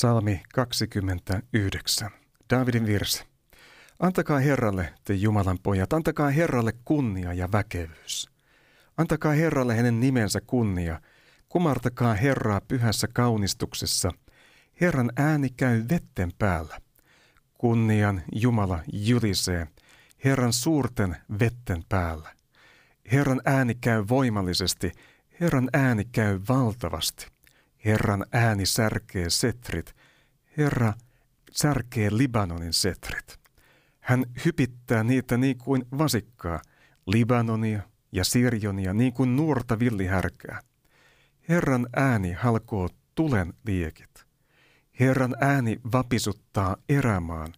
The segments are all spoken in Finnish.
Salmi 29. Davidin virsi. Antakaa Herralle, te Jumalan pojat, antakaa Herralle kunnia ja väkevyys. Antakaa Herralle hänen nimensä kunnia, kumartakaa Herraa pyhässä kaunistuksessa. Herran ääni käy vetten päällä. Kunnian Jumala julisee, Herran suurten vetten päällä. Herran ääni käy voimallisesti, Herran ääni käy valtavasti. Herran ääni särkee setrit. Herra särkee Libanonin setrit. Hän hypittää niitä niin kuin vasikkaa, Libanonia ja Sirjonia niin kuin nuorta villihärkää. Herran ääni halkoo tulen liekit. Herran ääni vapisuttaa erämaan.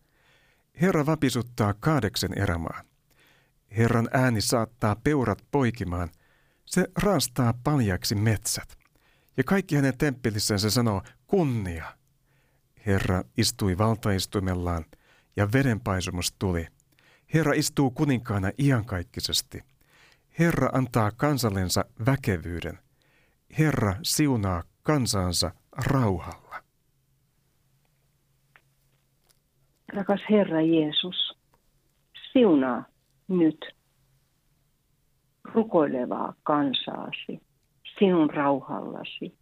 Herra vapisuttaa kahdeksan erämaan. Herran ääni saattaa peurat poikimaan. Se raastaa paljaksi metsät ja kaikki hänen temppelissään se sanoo kunnia. Herra istui valtaistuimellaan ja vedenpaisumus tuli. Herra istuu kuninkaana iankaikkisesti. Herra antaa kansallensa väkevyyden. Herra siunaa kansansa rauhalla. Rakas Herra Jeesus, siunaa nyt rukoilevaa kansaasi sinun rauhallasi.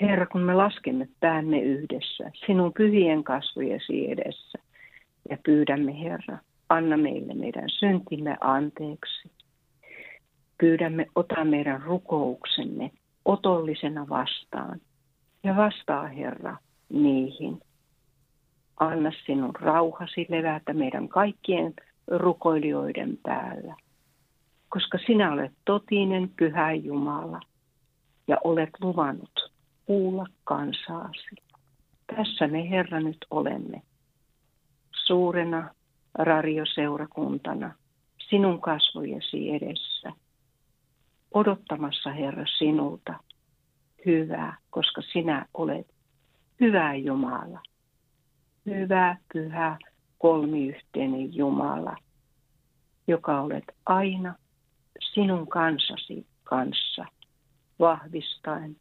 Herra, kun me laskemme päänne yhdessä, sinun pyhien kasvojesi edessä, ja pyydämme, Herra, anna meille meidän syntimme anteeksi. Pyydämme, ota meidän rukouksemme otollisena vastaan, ja vastaa, Herra, niihin. Anna sinun rauhasi levätä meidän kaikkien rukoilijoiden päällä, koska sinä olet totinen pyhä Jumala – ja olet luvannut kuulla kansaasi. Tässä me Herra nyt olemme, suurena radioseurakuntana, sinun kasvojesi edessä, odottamassa Herra sinulta hyvää, koska sinä olet hyvä Jumala. Hyvä, pyhä, kolmiyhteinen Jumala, joka olet aina sinun kansasi kanssa vahvistaen,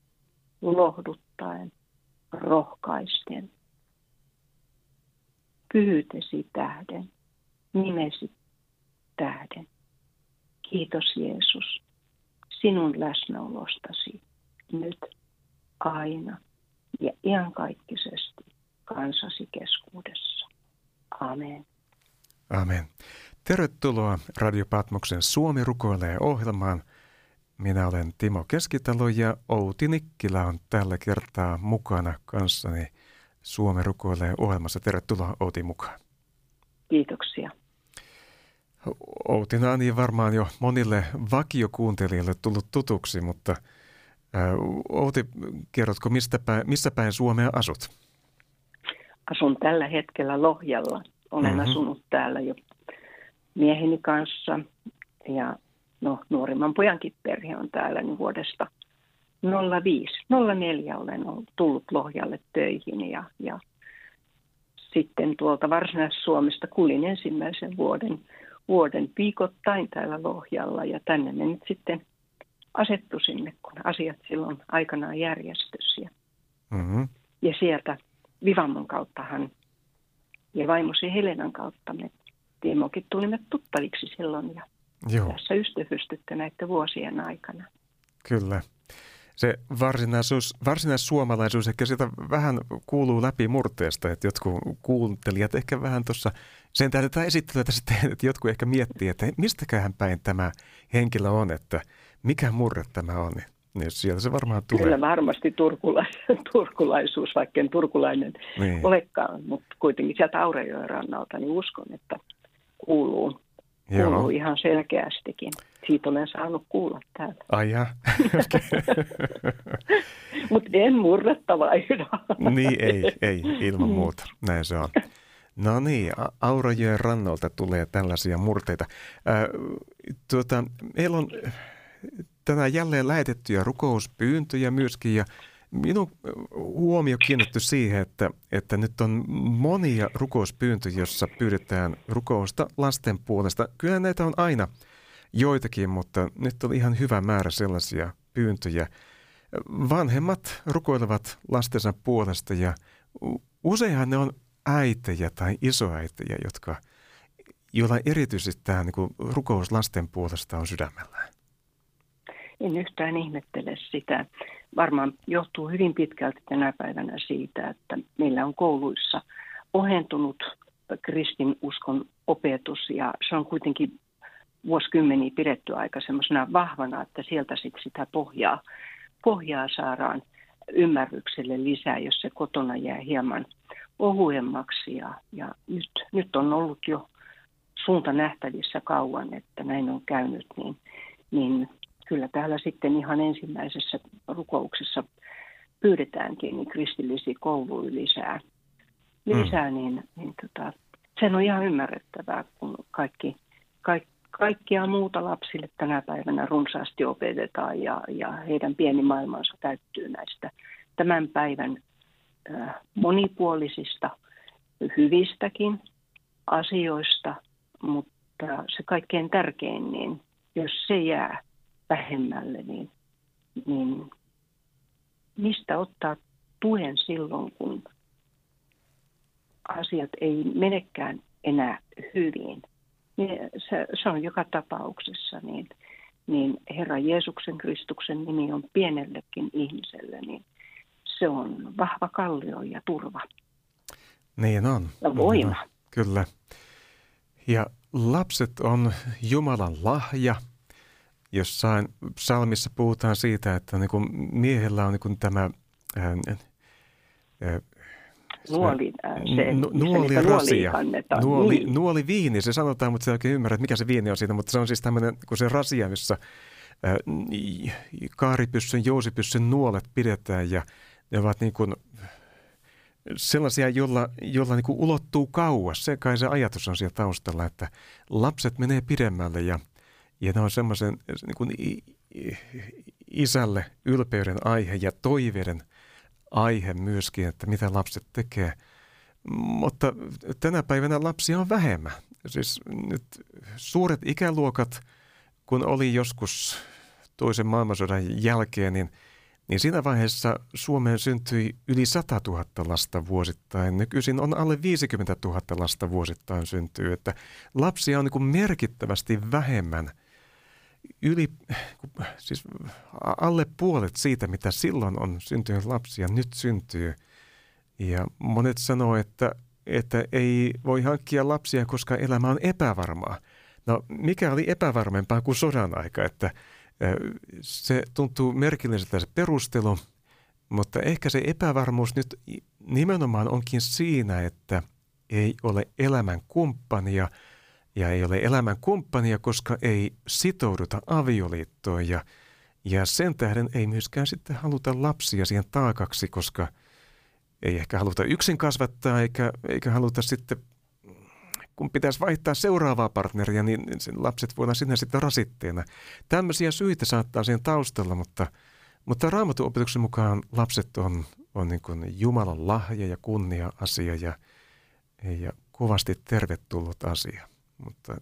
lohduttaen, rohkaisten. Pyhyytesi tähden, nimesi tähden. Kiitos Jeesus sinun läsnäolostasi nyt, aina ja iankaikkisesti kansasi keskuudessa. Amen. Amen. Tervetuloa Radio Patmoksen Suomi rukoilee ohjelmaan – minä olen Timo Keskitalo ja Outi Nikkilä on tällä kertaa mukana kanssani Suomi rukoilee ohjelmassa. Tervetuloa Outi mukaan. Kiitoksia. Outina on niin varmaan jo monille vakiokuuntelijoille tullut tutuksi, mutta Outi, kerrotko, mistä päin, missä päin Suomea asut? Asun tällä hetkellä Lohjalla. Olen mm-hmm. asunut täällä jo mieheni kanssa ja no nuorimman pojankin perhe on täällä niin vuodesta 05, 04 olen ollut, tullut Lohjalle töihin ja, ja sitten tuolta Varsinais-Suomesta kulin ensimmäisen vuoden, vuoden viikoittain täällä Lohjalla ja tänne me nyt sitten asettu sinne, kun asiat silloin aikanaan järjestys. Ja, mm-hmm. ja sieltä Vivamon kauttahan ja vaimosi Helenan kautta me Timokin tulimme tuttaviksi silloin ja Joo. tässä ystävystytte näiden vuosien aikana. Kyllä. se varsinaisuus, varsinaissuomalaisuus ehkä sieltä vähän kuuluu läpi murteesta, että jotkut kuuntelijat ehkä vähän tuossa, sen tätä esittelyä tässä että jotkut ehkä miettii, että mistäköhän päin tämä henkilö on, että mikä murre tämä on. Niin sieltä se varmaan tulee. Kyllä varmasti turkulais, turkulaisuus, vaikka en turkulainen niin. olekaan, mutta kuitenkin sieltä Aurejoen rannalta, niin uskon, että kuuluu, kuuluu ihan selkeästikin. Siitä olen saanut kuulla täällä. Ai Mutta en murretta vaihda. niin, ei, ei, ilman mm. muuta. Näin se on. No niin, Aurajoen rannalta tulee tällaisia murteita. Äh, tuota, meillä on tänään jälleen lähetettyjä rukouspyyntöjä myöskin ja minun huomio kiinnitty siihen, että, että nyt on monia rukouspyyntöjä, joissa pyydetään rukousta lasten puolesta. Kyllä näitä on aina joitakin, mutta nyt oli ihan hyvä määrä sellaisia pyyntöjä. Vanhemmat rukoilevat lastensa puolesta ja useinhan ne on äitejä tai isoäitejä, jotka, joilla erityisesti tämä niin rukous lasten puolesta on sydämellään. En yhtään ihmettele sitä. Varmaan johtuu hyvin pitkälti tänä päivänä siitä, että meillä on kouluissa ohentunut kristinuskon opetus ja se on kuitenkin vuosikymmeniä pidetty aika semmoisena vahvana, että sieltä sitten sitä pohjaa, pohjaa saadaan ymmärrykselle lisää, jos se kotona jää hieman ohuemmaksi. Ja, ja nyt, nyt on ollut jo suunta nähtävissä kauan, että näin on käynyt, niin, niin kyllä täällä sitten ihan ensimmäisessä rukouksessa pyydetäänkin niin kristillisiä kouluja lisää. Lisää, mm. niin, niin tota, sen on ihan ymmärrettävää, kun kaikki, kaikki kaikkia muuta lapsille tänä päivänä runsaasti opetetaan ja, ja heidän pieni maailmansa täyttyy näistä tämän päivän äh, monipuolisista, hyvistäkin asioista, mutta se kaikkein tärkein, niin jos se jää vähemmälle, niin, niin mistä ottaa tuen silloin, kun asiat ei menekään enää hyvin. Niin se, se on joka tapauksessa niin, niin Herra Jeesuksen Kristuksen nimi on pienellekin ihmiselle, niin se on vahva kallio ja turva. Niin on. Ja voima. No, kyllä. Ja lapset on Jumalan lahja – Jossain psalmissa puhutaan siitä, että niin kuin miehellä on niin kuin tämä ää, ää, Nuoli, se, nu, nuoli rasia, nuoli, niin. nuoli viini, se sanotaan, mutta se ei oikein ymmärrä, että mikä se viini on siitä, mutta se on siis tämmöinen, kun se rasia, missä ää, kaaripyssyn, jousipyssyn nuolet pidetään ja ne ovat niin kuin sellaisia, jolla, jolla niin kuin ulottuu kauas. Se kai se ajatus on siellä taustalla, että lapset menee pidemmälle ja – ja ne on semmoisen niin kuin isälle ylpeyden aihe ja toiveiden aihe myöskin, että mitä lapset tekee. Mutta tänä päivänä lapsia on vähemmän. Siis nyt suuret ikäluokat, kun oli joskus toisen maailmansodan jälkeen, niin, niin siinä vaiheessa Suomeen syntyi yli 100 000 lasta vuosittain. Nykyisin on alle 50 000 lasta vuosittain syntyy, että lapsia on niin merkittävästi vähemmän – yli, siis alle puolet siitä, mitä silloin on syntynyt lapsia, nyt syntyy. Ja monet sanoo, että, että ei voi hankkia lapsia, koska elämä on epävarmaa. No mikä oli epävarmempaa kuin sodan aika, että se tuntuu merkilliseltä se perustelu, mutta ehkä se epävarmuus nyt nimenomaan onkin siinä, että ei ole elämän kumppania – ja ei ole elämän kumppania, koska ei sitouduta avioliittoon ja, ja sen tähden ei myöskään sitten haluta lapsia siihen taakaksi, koska ei ehkä haluta yksin kasvattaa eikä, eikä haluta sitten, kun pitäisi vaihtaa seuraavaa partneria, niin sen lapset voidaan sinne sitten rasitteena. Tämmöisiä syitä saattaa siihen taustalla, mutta, mutta raamatun opetuksen mukaan lapset on, on niin Jumalan lahja ja kunnia-asia ja, ja kovasti tervetullut asia. Mutta,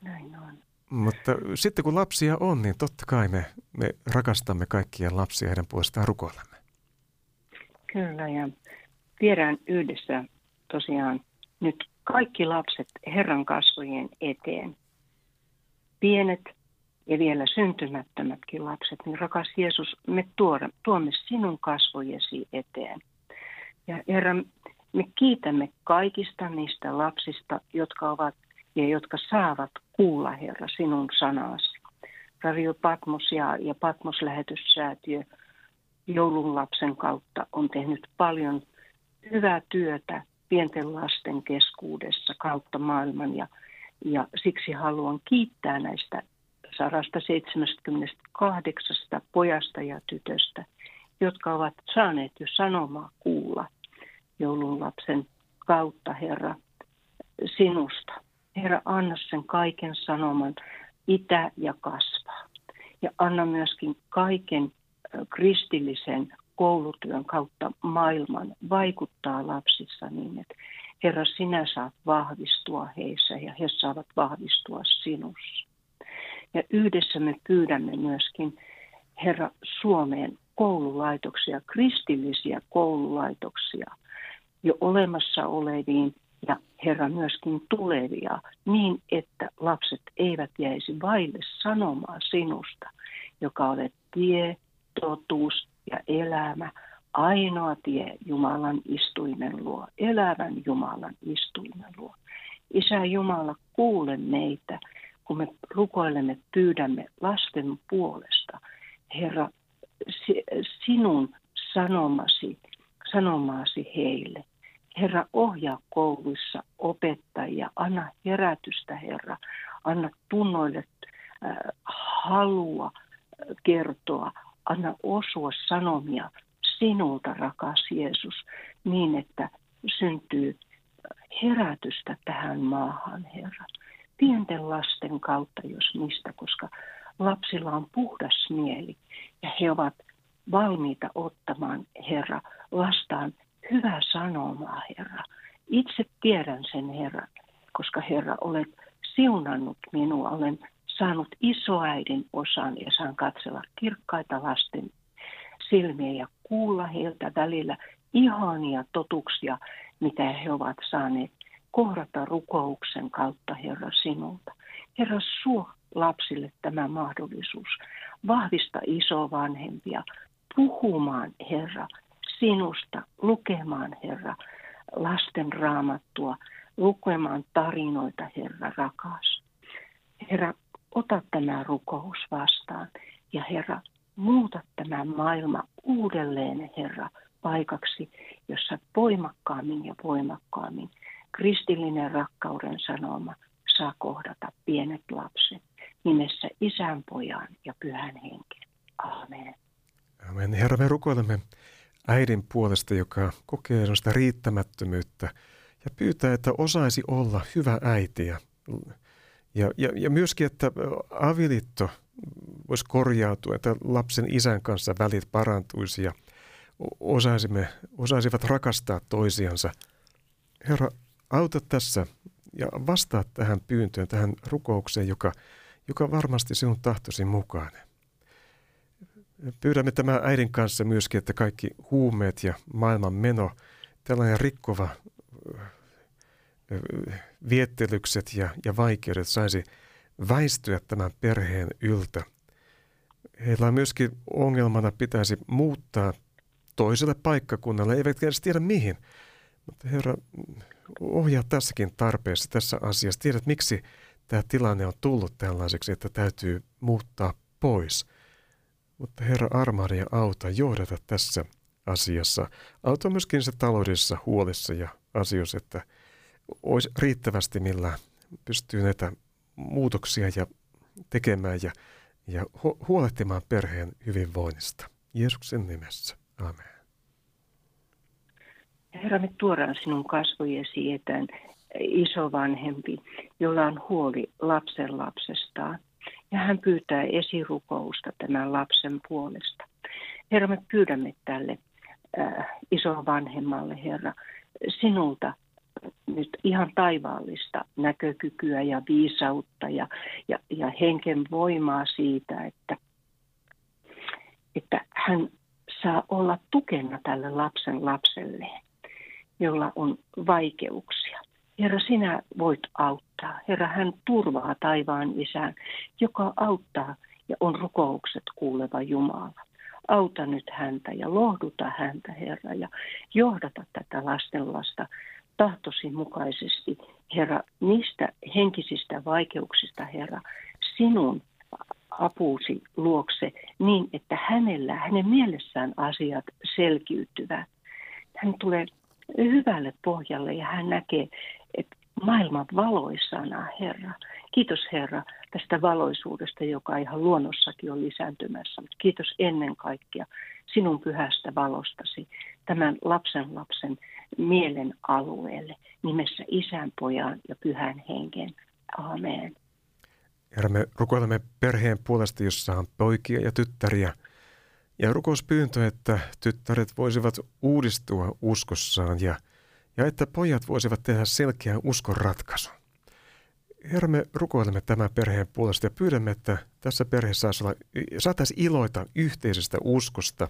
Näin on. Mutta sitten kun lapsia on, niin totta kai me, me rakastamme kaikkia lapsia heidän puolestaan rukoilemme. Kyllä ja viedään yhdessä tosiaan nyt kaikki lapset Herran kasvojen eteen. Pienet ja vielä syntymättömätkin lapset, niin rakas Jeesus, me tuoda, tuomme sinun kasvojesi eteen. Ja Herra, me kiitämme kaikista niistä lapsista, jotka ovat ja jotka saavat kuulla, Herra, sinun sanasi. Radio Patmos ja, ja Patmos-lähetyssäätiö joulun lapsen kautta on tehnyt paljon hyvää työtä pienten lasten keskuudessa kautta maailman ja, ja siksi haluan kiittää näistä 178 pojasta ja tytöstä, jotka ovat saaneet jo sanomaa kuulla joulun lapsen kautta, Herra, sinusta. Herra, anna sen kaiken sanoman itä ja kasvaa. Ja anna myöskin kaiken kristillisen koulutyön kautta maailman vaikuttaa lapsissa niin, että Herra, sinä saat vahvistua heissä ja he saavat vahvistua sinussa. Ja yhdessä me pyydämme myöskin, Herra, Suomeen koululaitoksia, kristillisiä koululaitoksia, jo olemassa oleviin ja Herra myöskin tulevia, niin että lapset eivät jäisi vaille sanomaa sinusta, joka olet tie, totuus ja elämä, ainoa tie Jumalan istuimen luo, elävän Jumalan istuimen luo. Isä Jumala, kuule meitä, kun me rukoilemme, pyydämme lasten puolesta. Herra, sinun sanomasi, sanomaasi heille. Herra, ohjaa kouluissa opettajia, anna herätystä, Herra. Anna tunnoille äh, halua kertoa, anna osua sanomia sinulta, rakas Jeesus, niin että syntyy herätystä tähän maahan, Herra. Pienten lasten kautta, jos mistä, koska lapsilla on puhdas mieli ja he ovat valmiita ottamaan, Herra, lastaan hyvää sanomaa, Herra. Itse tiedän sen, Herra, koska Herra, olet siunannut minua, olen saanut isoäidin osan ja saan katsella kirkkaita lasten silmiä ja kuulla heiltä välillä ihania totuksia, mitä he ovat saaneet kohdata rukouksen kautta, Herra, sinulta. Herra, suo lapsille tämä mahdollisuus. Vahvista isovanhempia puhumaan, Herra, sinusta, lukemaan, Herra, lasten raamattua, lukemaan tarinoita, Herra, rakas. Herra, ota tämä rukous vastaan ja Herra, muuta tämä maailma uudelleen, Herra, paikaksi, jossa voimakkaammin ja voimakkaammin kristillinen rakkauden sanoma saa kohdata pienet lapset nimessä isän, pojan ja pyhän henken. Amen. Amen. Herra, me rukoilemme äidin puolesta, joka kokee sellaista riittämättömyyttä ja pyytää, että osaisi olla hyvä äiti ja, ja, ja, myöskin, että avioliitto voisi korjautua, että lapsen isän kanssa välit parantuisi ja osaisimme, osaisivat rakastaa toisiansa. Herra, auta tässä ja vastaa tähän pyyntöön, tähän rukoukseen, joka, joka varmasti sinun tahtosi mukainen. Pyydämme tämä äidin kanssa myöskin, että kaikki huumeet ja maailman meno, tällainen rikkova viettelykset ja, ja vaikeudet saisi väistyä tämän perheen yltä. Heillä on myöskin ongelmana pitäisi muuttaa toiselle paikkakunnalle, eivät edes tiedä mihin. Mutta Herra, ohjaa tässäkin tarpeessa, tässä asiassa. Tiedät, miksi tämä tilanne on tullut tällaiseksi, että täytyy muuttaa pois. Mutta Herra ja auta, johdata tässä asiassa. Auta myöskin se taloudellisessa huolissa ja asioissa, että olisi riittävästi, millä pystyy näitä muutoksia ja tekemään ja, ja huolehtimaan perheen hyvinvoinnista. Jeesuksen nimessä. Amen. Herra, me tuodaan sinun kasvojesi etään isovanhempi, jolla on huoli lapsen lapsestaan. Ja hän pyytää esirukousta tämän lapsen puolesta. Herra, me pyydämme tälle äh, isovanhemmalle, Herra, sinulta nyt ihan taivaallista näkökykyä ja viisautta ja, ja, ja henken voimaa siitä, että, että hän saa olla tukena tälle lapsen lapselleen jolla on vaikeuksia. Herra, sinä voit auttaa. Herra, hän turvaa taivaan isään, joka auttaa ja on rukoukset kuuleva Jumala. Auta nyt häntä ja lohduta häntä, Herra, ja johdata tätä lastenlasta tahtosi mukaisesti, Herra, niistä henkisistä vaikeuksista, Herra, sinun apuusi luokse niin, että hänellä, hänen mielessään asiat selkiytyvät. Hän tulee hyvälle pohjalle ja hän näkee, että maailman valoisana, Herra. Kiitos Herra tästä valoisuudesta, joka ihan luonnossakin on lisääntymässä. Mutta kiitos ennen kaikkea sinun pyhästä valostasi tämän lapsen lapsen mielen alueelle nimessä isän, pojan ja pyhän hengen. Amen. Herra, me rukoilemme perheen puolesta, jossa on poikia ja tyttäriä. Ja rukouspyyntö, että tyttäret voisivat uudistua uskossaan ja, ja että pojat voisivat tehdä selkeän uskon ratkaisun. Herra, me rukoilemme tämän perheen puolesta ja pyydämme, että tässä perheessä saataisiin iloita yhteisestä uskosta.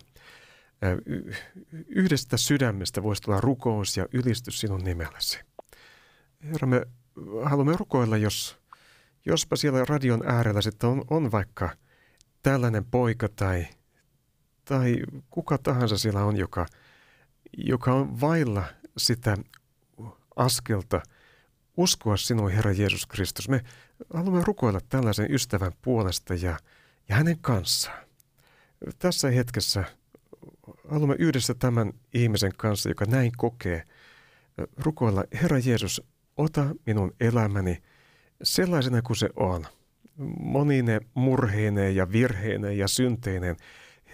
Yhdestä sydämestä voisi tulla rukous ja ylistys sinun nimelläsi. Herra, me haluamme rukoilla, jos, jospa siellä radion äärellä sitten on, on vaikka tällainen poika tai, tai kuka tahansa siellä on, joka, joka on vailla sitä askelta – uskoa sinua, Herra Jeesus Kristus. Me haluamme rukoilla tällaisen ystävän puolesta ja, ja hänen kanssaan. Tässä hetkessä haluamme yhdessä tämän ihmisen kanssa, joka näin kokee, rukoilla, Herra Jeesus, ota minun elämäni sellaisena kuin se on. Monine murheineen ja virheineen ja synteineen.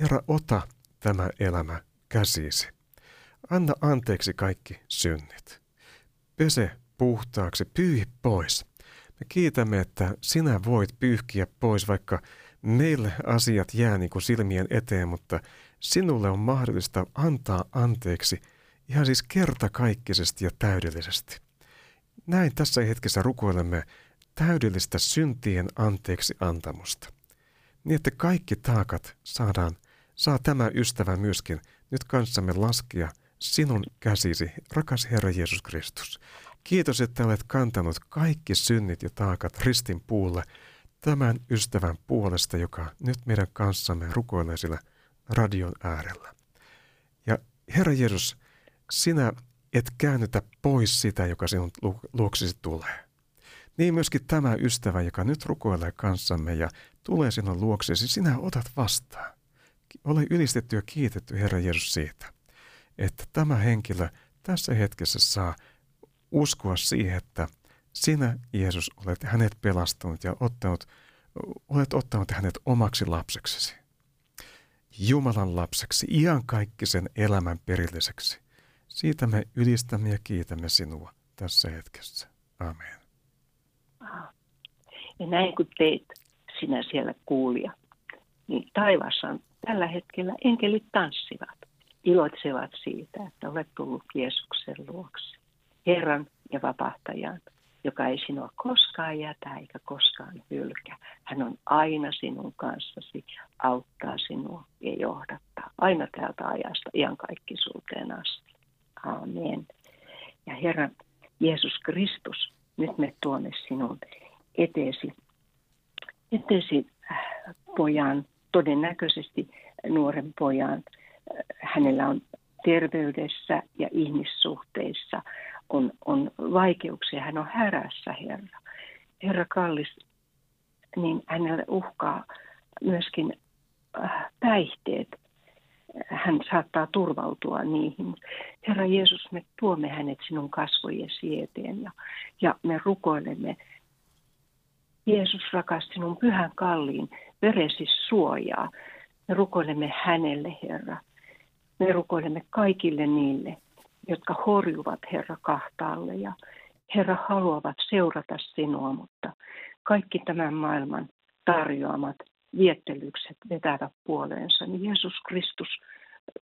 Herra, ota tämä elämä käsisi. Anna anteeksi kaikki synnit. Pese puhtaaksi, pyyhi pois. Me kiitämme, että sinä voit pyyhkiä pois, vaikka meille asiat jää niin kuin silmien eteen, mutta sinulle on mahdollista antaa anteeksi ihan siis kertakaikkisesti ja täydellisesti. Näin tässä hetkessä rukoilemme täydellistä syntien anteeksi antamusta. Niin, että kaikki taakat saadaan, saa tämä ystävä myöskin nyt kanssamme laskea sinun käsisi, rakas Herra Jeesus Kristus. Kiitos, että olet kantanut kaikki synnit ja taakat ristin puulle tämän ystävän puolesta, joka nyt meidän kanssamme rukoilee sillä radion äärellä. Ja Herra Jeesus, sinä et käännytä pois sitä, joka sinun luoksisi tulee. Niin myöskin tämä ystävä, joka nyt rukoilee kanssamme ja tulee sinun luoksesi, sinä otat vastaan. Ole ylistetty ja kiitetty, Herra Jeesus, siitä, että tämä henkilö tässä hetkessä saa uskoa siihen, että sinä, Jeesus, olet hänet pelastanut ja ottanut, olet ottanut hänet omaksi lapseksesi. Jumalan lapseksi, iankaikkisen elämän perilliseksi. Siitä me ylistämme ja kiitämme sinua tässä hetkessä. Amen. Ja näin kun teet sinä siellä kuulija, niin taivassa on tällä hetkellä enkelit tanssivat, iloitsevat siitä, että olet tullut Jeesuksen luokse. Herran ja vapahtajan, joka ei sinua koskaan jätä eikä koskaan hylkä. Hän on aina sinun kanssasi, auttaa sinua ja johdattaa. Aina täältä ajasta iankaikkisuuteen asti. Amen. Ja Herra Jeesus Kristus, nyt me tuomme sinun eteesi, eteesi äh, pojan, todennäköisesti nuoren pojan. Hänellä on terveydessä ja ihmissuhteissa on, on vaikeuksia, hän on härässä, Herra. Herra kallis, niin hänelle uhkaa myöskin äh, päihteet. Hän saattaa turvautua niihin. Herra Jeesus, me tuomme hänet sinun kasvojesi eteen ja, ja me rukoilemme, Jeesus rakas sinun pyhän kalliin veresi suojaa. Me rukoilemme hänelle, Herra. Me rukoilemme kaikille niille, jotka horjuvat Herra kahtaalle ja Herra haluavat seurata sinua, mutta kaikki tämän maailman tarjoamat viettelykset vetävät puoleensa, niin Jeesus Kristus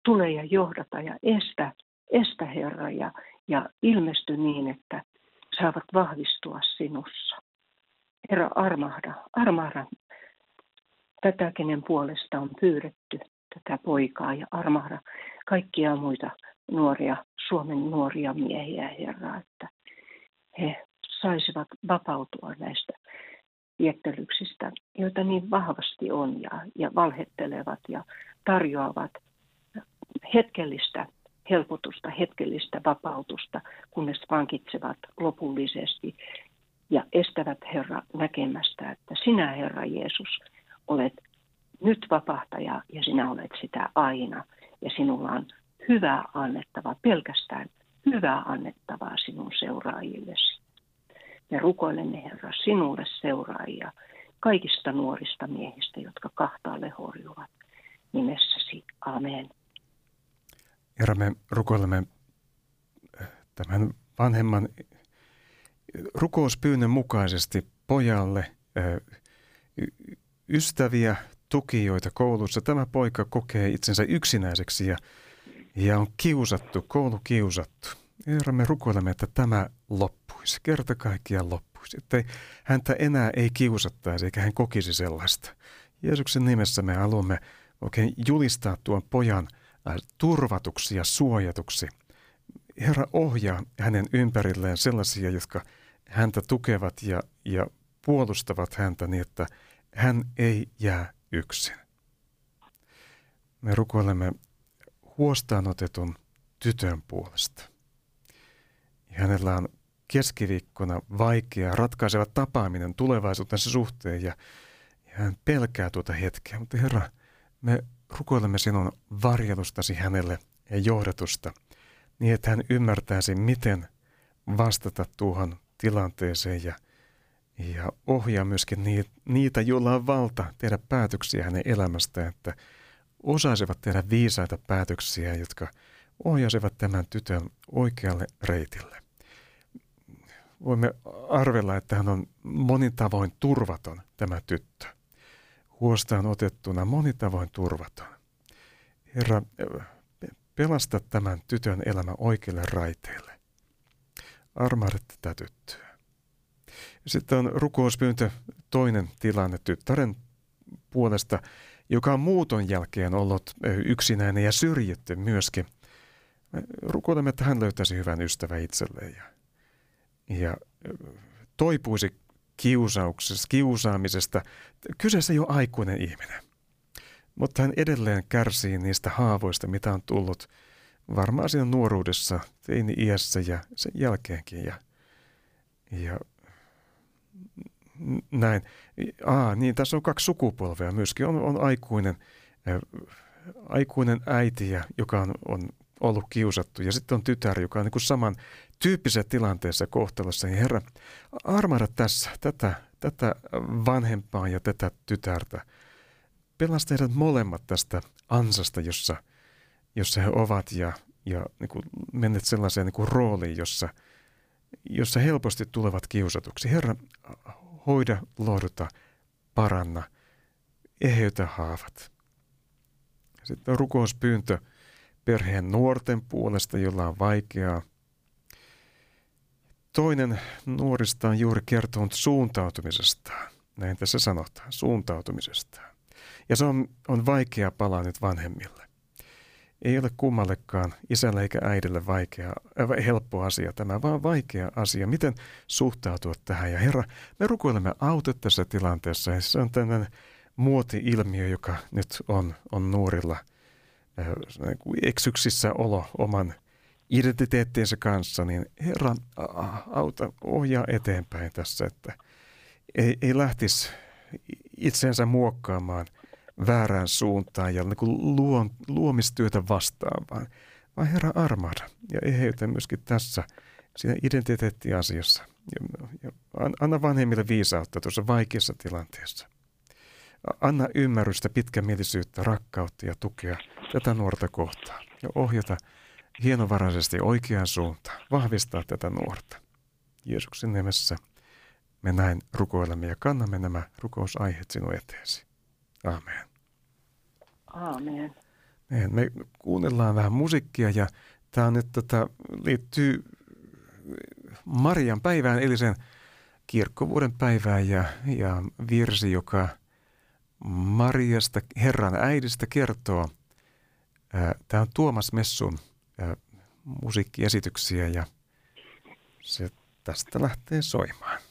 tulee ja johdata ja estä, estä Herra ja, ja ilmesty niin, että saavat vahvistua sinussa. Herra, armahda, armahda tätä, kenen puolesta on pyydetty tätä poikaa ja armahda kaikkia muita nuoria, Suomen nuoria miehiä, Herra, että he saisivat vapautua näistä viettelyksistä, joita niin vahvasti on ja, ja valhettelevat ja tarjoavat hetkellistä helpotusta, hetkellistä vapautusta, kunnes vankitsevat lopullisesti ja estävät Herra näkemästä, että sinä Herra Jeesus olet nyt vapahtaja ja sinä olet sitä aina ja sinulla on hyvää annettavaa, pelkästään hyvää annettavaa sinun seuraajillesi. Ja rukoilemme Herra sinulle seuraajia kaikista nuorista miehistä, jotka kahtaalle horjuvat nimessäsi. Amen. Herra, me rukoilemme äh, tämän vanhemman rukouspyynnön mukaisesti pojalle äh, ystäviä, tukijoita koulussa. Tämä poika kokee itsensä yksinäiseksi ja, ja on kiusattu, koulu kiusattu. Herra, me rukoilemme, että tämä loppuisi, kerta kaikkiaan loppuisi. Että häntä enää ei kiusattaisi eikä hän kokisi sellaista. Jeesuksen nimessä me haluamme oikein julistaa tuon pojan äh, turvatuksi ja suojatuksi. Herra ohjaa hänen ympärilleen sellaisia, jotka häntä tukevat ja, ja puolustavat häntä niin, että hän ei jää yksin. Me rukoilemme huostaanotetun tytön puolesta. Hänellä on keskiviikkona vaikea ratkaiseva tapaaminen tulevaisuutensa suhteen ja, ja hän pelkää tuota hetkeä. Mutta Herra, me rukoilemme sinun varjelustasi hänelle ja johdatusta niin, että hän ymmärtäisi, miten vastata tuohon tilanteeseen ja, ja ohjaa myöskin niitä, joilla on valta tehdä päätöksiä hänen elämästään, että osaisivat tehdä viisaita päätöksiä, jotka ohjasivat tämän tytön oikealle reitille. Voimme arvella, että hän on monin tavoin turvaton, tämä tyttö. Huostaan otettuna monin tavoin turvaton. Herra, pelasta tämän tytön elämä oikeille raiteille. Armahda tätä tyttöä. Sitten on rukouspyyntö toinen tilanne tyttären puolesta, joka on muuton jälkeen ollut yksinäinen ja syrjitty myöskin. Rukoilemme, että hän löytäisi hyvän ystävän itselleen ja, ja toipuisi kiusauksesta, kiusaamisesta. Kyseessä ei ole aikuinen ihminen, mutta hän edelleen kärsii niistä haavoista, mitä on tullut varmaan siinä nuoruudessa, teini-iässä ja sen jälkeenkin. Ja, ja näin. Aa, niin tässä on kaksi sukupolvea myöskin. On, on aikuinen, äh, aikuinen äiti, joka on, on ollut kiusattu, ja sitten on tytär, joka on niin saman tyyppisessä tilanteessa kohtalossa. Niin Herra, armada tässä tätä, tätä vanhempaa ja tätä tytärtä. Pelasta heidät molemmat tästä ansasta, jossa, jossa he ovat, ja, ja niin kuin menneet sellaiseen niin kuin rooliin, jossa, jossa helposti tulevat kiusatuksi. Herra, hoida, lohduta, paranna, eheytä haavat. Sitten on rukouspyyntö perheen nuorten puolesta, jolla on vaikeaa. Toinen nuorista on juuri kertonut suuntautumisestaan. Näin tässä sanotaan, suuntautumisestaan. Ja se on, on vaikea palaa nyt vanhemmille ei ole kummallekaan, isälle eikä äidille vaikea, äh, helppo asia tämä, vaan vaikea asia. Miten suhtautua tähän? Ja Herra, me rukoilemme auta tässä tilanteessa. Ja se on tämmöinen muoti-ilmiö, joka nyt on, on nuorilla äh, eksyksissä olo oman identiteettiensä kanssa, niin Herra, auta, ohjaa eteenpäin tässä, että ei, ei lähtisi itsensä muokkaamaan – väärään suuntaan ja niin luon, luomistyötä vastaan, vaan, vaan Herra armada ja eheytä myöskin tässä siinä identiteettiasiassa. Ja, ja anna vanhemmille viisautta tuossa vaikeassa tilanteessa. Anna ymmärrystä, pitkämielisyyttä, rakkautta ja tukea tätä nuorta kohtaan ja ohjata hienovaraisesti oikeaan suuntaan, vahvistaa tätä nuorta. Jeesuksen nimessä me näin rukoilemme ja kannamme nämä rukousaiheet sinun eteesi. Amen. Aamen. Me, me kuunnellaan vähän musiikkia ja tämä nyt tota, liittyy Marian päivään, eli sen kirkkovuoden päivään ja, ja virsi, joka Mariasta, Herran äidistä kertoo. Tämä on Tuomas Messun musiikkiesityksiä ja se tästä lähtee soimaan.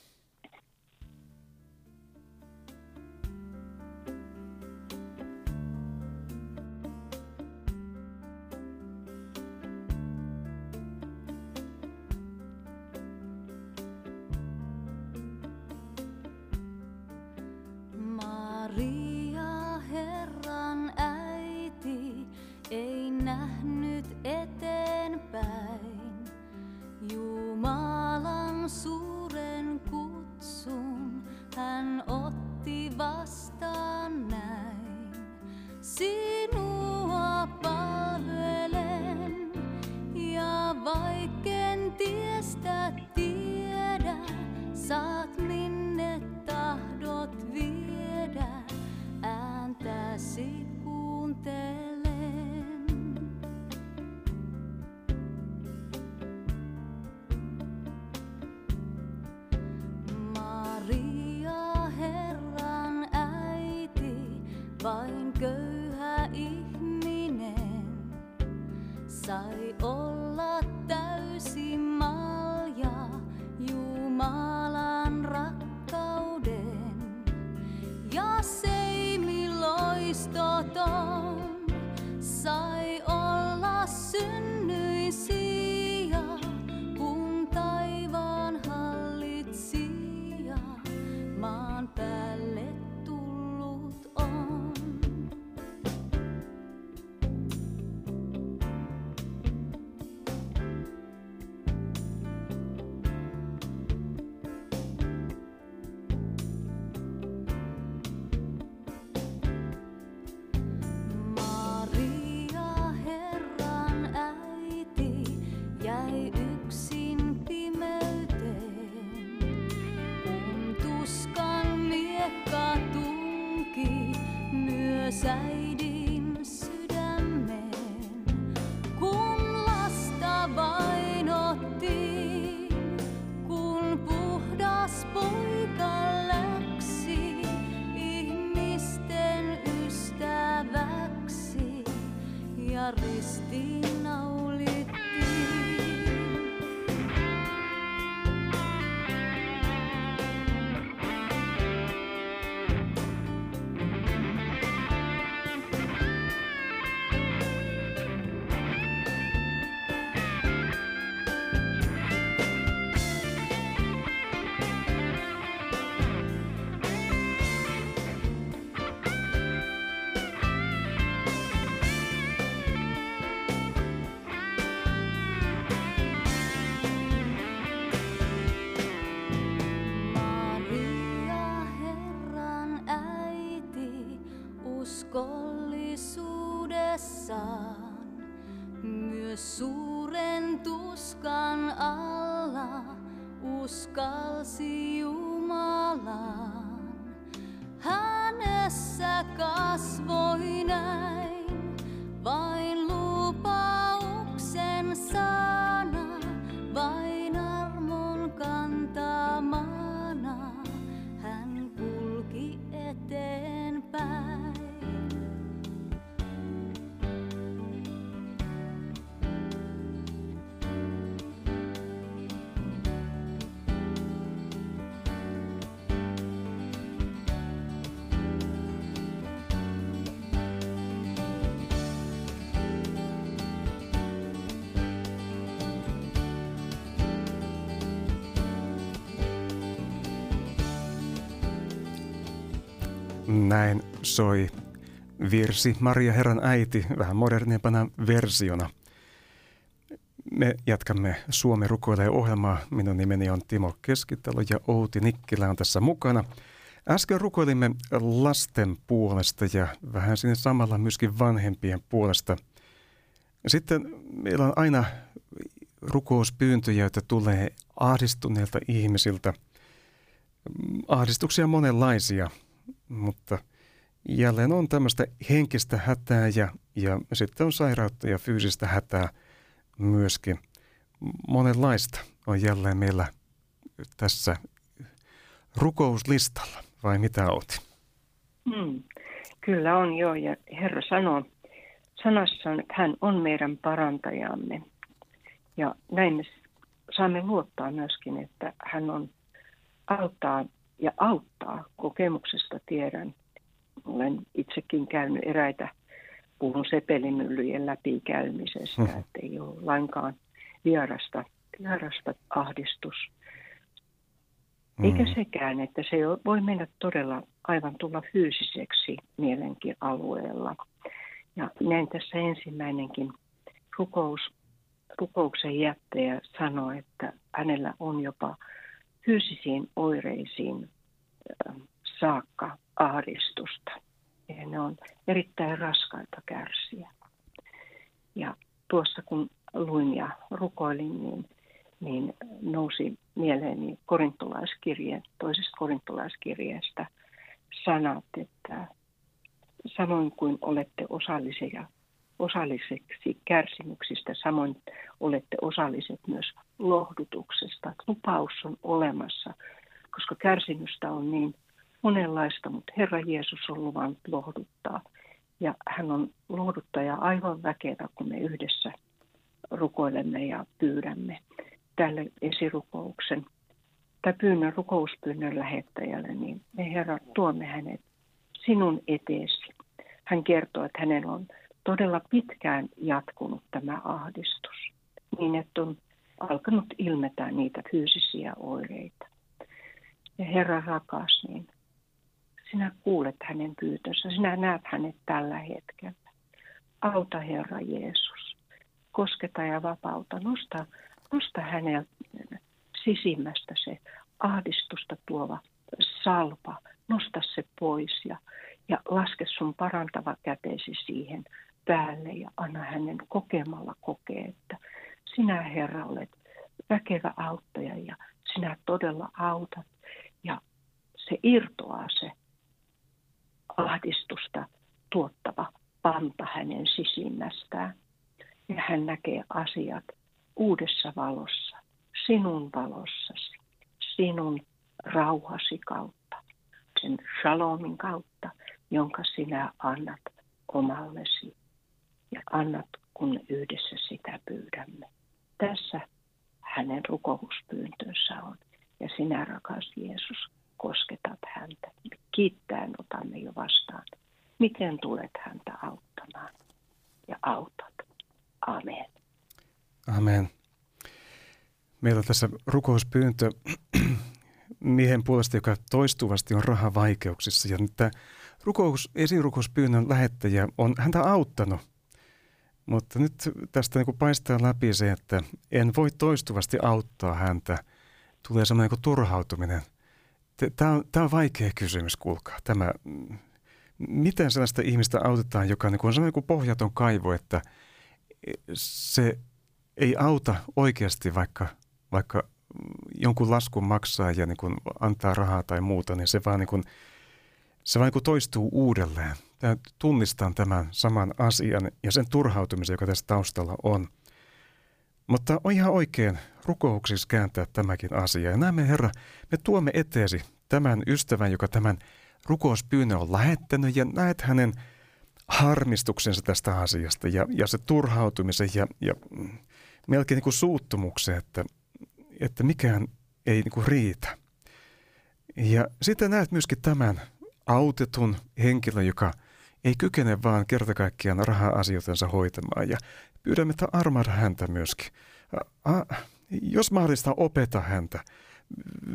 Näin soi virsi Maria Herran äiti vähän modernimpana versiona. Me jatkamme Suomi rukoilee ohjelmaa. Minun nimeni on Timo Keskitalo ja Outi Nikkilä on tässä mukana. Äsken rukoilimme lasten puolesta ja vähän sinne samalla myöskin vanhempien puolesta. Sitten meillä on aina rukouspyyntöjä, joita tulee ahdistuneilta ihmisiltä. Ahdistuksia monenlaisia – mutta jälleen on tämmöistä henkistä hätää ja, ja sitten on sairautta ja fyysistä hätää myöskin. Monenlaista on jälleen meillä tässä rukouslistalla, vai mitä olet? Hmm, kyllä on joo, ja Herra sanoo sanassaan, että hän on meidän parantajamme. Ja näin me saamme luottaa myöskin, että hän on auttaa ja auttaa. Kokemuksesta tiedän, olen itsekin käynyt eräitä, puhun sepelimyllyjen läpikäymisestä, hmm. että ei ole lainkaan vierasta, vierasta ahdistus. Eikä mm. sekään, että se voi mennä todella aivan tulla fyysiseksi mielenkin alueella. Ja näin tässä ensimmäinenkin rukous, rukouksen jättäjä sanoi, että hänellä on jopa fyysisiin oireisiin saakka ahdistusta. Ja ne on erittäin raskaita kärsiä. Ja tuossa kun luin ja rukoilin, niin, niin nousi mieleeni korintolaiskirje, toisesta korintolaiskirjeestä sanat, että samoin kuin olette osallisia, osalliseksi kärsimyksistä, samoin olette osalliset myös lohdutuksesta. Lupaus on olemassa, koska kärsimystä on niin monenlaista, mutta Herra Jeesus on luvannut lohduttaa. Ja hän on lohduttaja aivan väkevä, kun me yhdessä rukoilemme ja pyydämme tälle esirukouksen tai pyynnön rukouspyynnön lähettäjälle, niin me Herra tuomme hänet sinun eteesi. Hän kertoo, että hänen on todella pitkään jatkunut tämä ahdistus, niin että on alkanut ilmetä niitä fyysisiä oireita. Ja Herra rakas, niin sinä kuulet hänen pyytönsä, sinä näet hänet tällä hetkellä. Auta Herra Jeesus, kosketa ja vapauta, nosta, nosta häneltä sisimmästä se ahdistusta tuova salpa, nosta se pois ja, ja laske sun parantava käteesi siihen päälle ja anna hänen kokemalla kokea, että sinä Herra olet väkevä auttaja ja sinä todella autat ja se irtoaa se ahdistusta tuottava panta hänen sisimmästään. Ja hän näkee asiat uudessa valossa, sinun valossasi, sinun rauhasi kautta, sen shalomin kautta, jonka sinä annat omallesi ja annat, kun yhdessä sitä pyydämme. Tässä hänen rukouspyyntönsä on. Ja sinä, rakas Jeesus, kosketat häntä. Kiittäen otamme jo vastaan. Miten tulet häntä auttamaan ja autat. Amen. Amen. Meillä on tässä rukouspyyntö miehen puolesta, joka toistuvasti on rahavaikeuksissa. Ja nyt tämä rukous, esirukouspyynnön lähettäjä on häntä auttanut. Mutta nyt tästä niin paistaa läpi se, että en voi toistuvasti auttaa häntä. Tulee semmoinen niin turhautuminen – Tämä on, tämä on vaikea kysymys, kuulkaa. Tämä, miten sellaista ihmistä autetaan, joka niin on sellainen kuin pohjaton kaivo, että se ei auta oikeasti, vaikka, vaikka jonkun laskun maksaa ja niin antaa rahaa tai muuta, niin se vaan, niin kuin, se vaan niin toistuu uudelleen. Tunnistan tämän saman asian ja sen turhautumisen, joka tässä taustalla on. Mutta on ihan oikein rukouksissa kääntää tämäkin asia. Ja näemme, Herra, me tuomme eteesi tämän ystävän, joka tämän rukouspyynnön on lähettänyt, ja näet hänen harmistuksensa tästä asiasta ja, ja se turhautumisen ja, ja melkein niin kuin suuttumuksen, että, että mikään ei niin kuin riitä. Ja sitten näet myöskin tämän autetun henkilön, joka ei kykene vaan kerta kaikkiaan raha-asioitansa hoitamaan. Ja pyydämme, että armada häntä myöskin. A, jos mahdollista, opeta häntä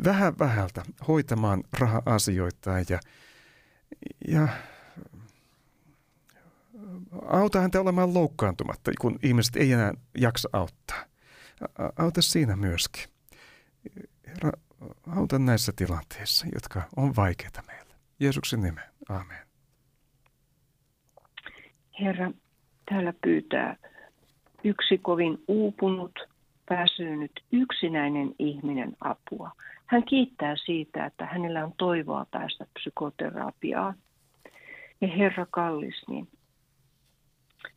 vähän vähältä hoitamaan raha-asioita ja, ja auta häntä olemaan loukkaantumatta, kun ihmiset ei enää jaksa auttaa. Auta siinä myöskin. Herra, auta näissä tilanteissa, jotka on vaikeita meille. Jeesuksen nime. Amen. Herra, täällä pyytää yksi kovin uupunut, väsynyt, yksinäinen ihminen apua. Hän kiittää siitä, että hänellä on toivoa päästä psykoterapiaan. Ja Herra kallis, niin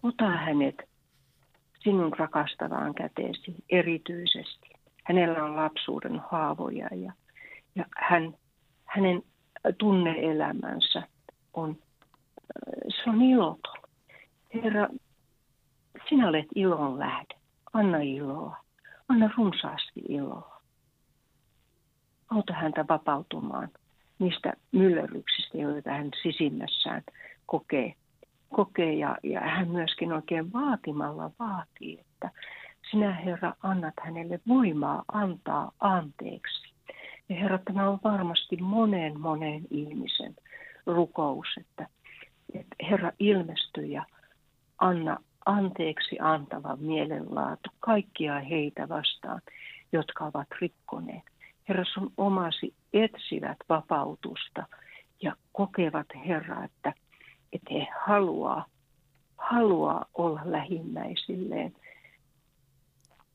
ota hänet sinun rakastavaan käteesi erityisesti. Hänellä on lapsuuden haavoja ja, ja hän, hänen tunneelämänsä on, se on iloton. Herra, sinä olet ilon lähde. Anna iloa. Anna runsaasti iloa. Auta häntä vapautumaan niistä myllerryksistä, joita hän sisimmässään kokee. kokee ja, ja hän myöskin oikein vaatimalla vaatii, että sinä Herra annat hänelle voimaa antaa anteeksi. Ja Herra, tämä on varmasti monen monen ihmisen rukous, että, että Herra ilmestyy ja anna anteeksi antava mielenlaatu kaikkia heitä vastaan, jotka ovat rikkoneet. Herra, sun omasi etsivät vapautusta ja kokevat, Herra, että, että he haluaa, haluaa olla lähimmäisilleen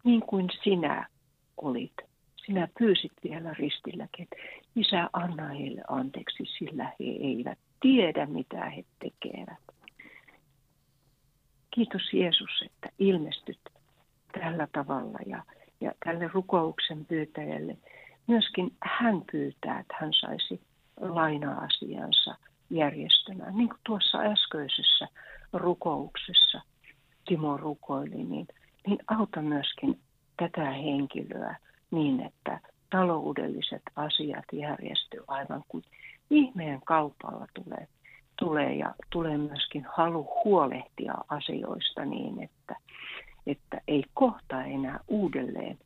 niin kuin sinä olit. Sinä pyysit vielä ristilläkin, Isä, anna heille anteeksi, sillä he eivät tiedä, mitä he tekevät. Kiitos Jeesus, että ilmestyt tällä tavalla ja, ja tälle rukouksen pyytäjälle. Myöskin hän pyytää, että hän saisi laina-asiansa järjestämään. Niin kuin tuossa äskeisessä rukouksessa Timo rukoili, niin, niin auta myöskin tätä henkilöä niin, että taloudelliset asiat järjestyy aivan kuin ihmeen kaupalla tulee tulee ja tulee myöskin halu huolehtia asioista niin, että, että ei kohta enää uudelleen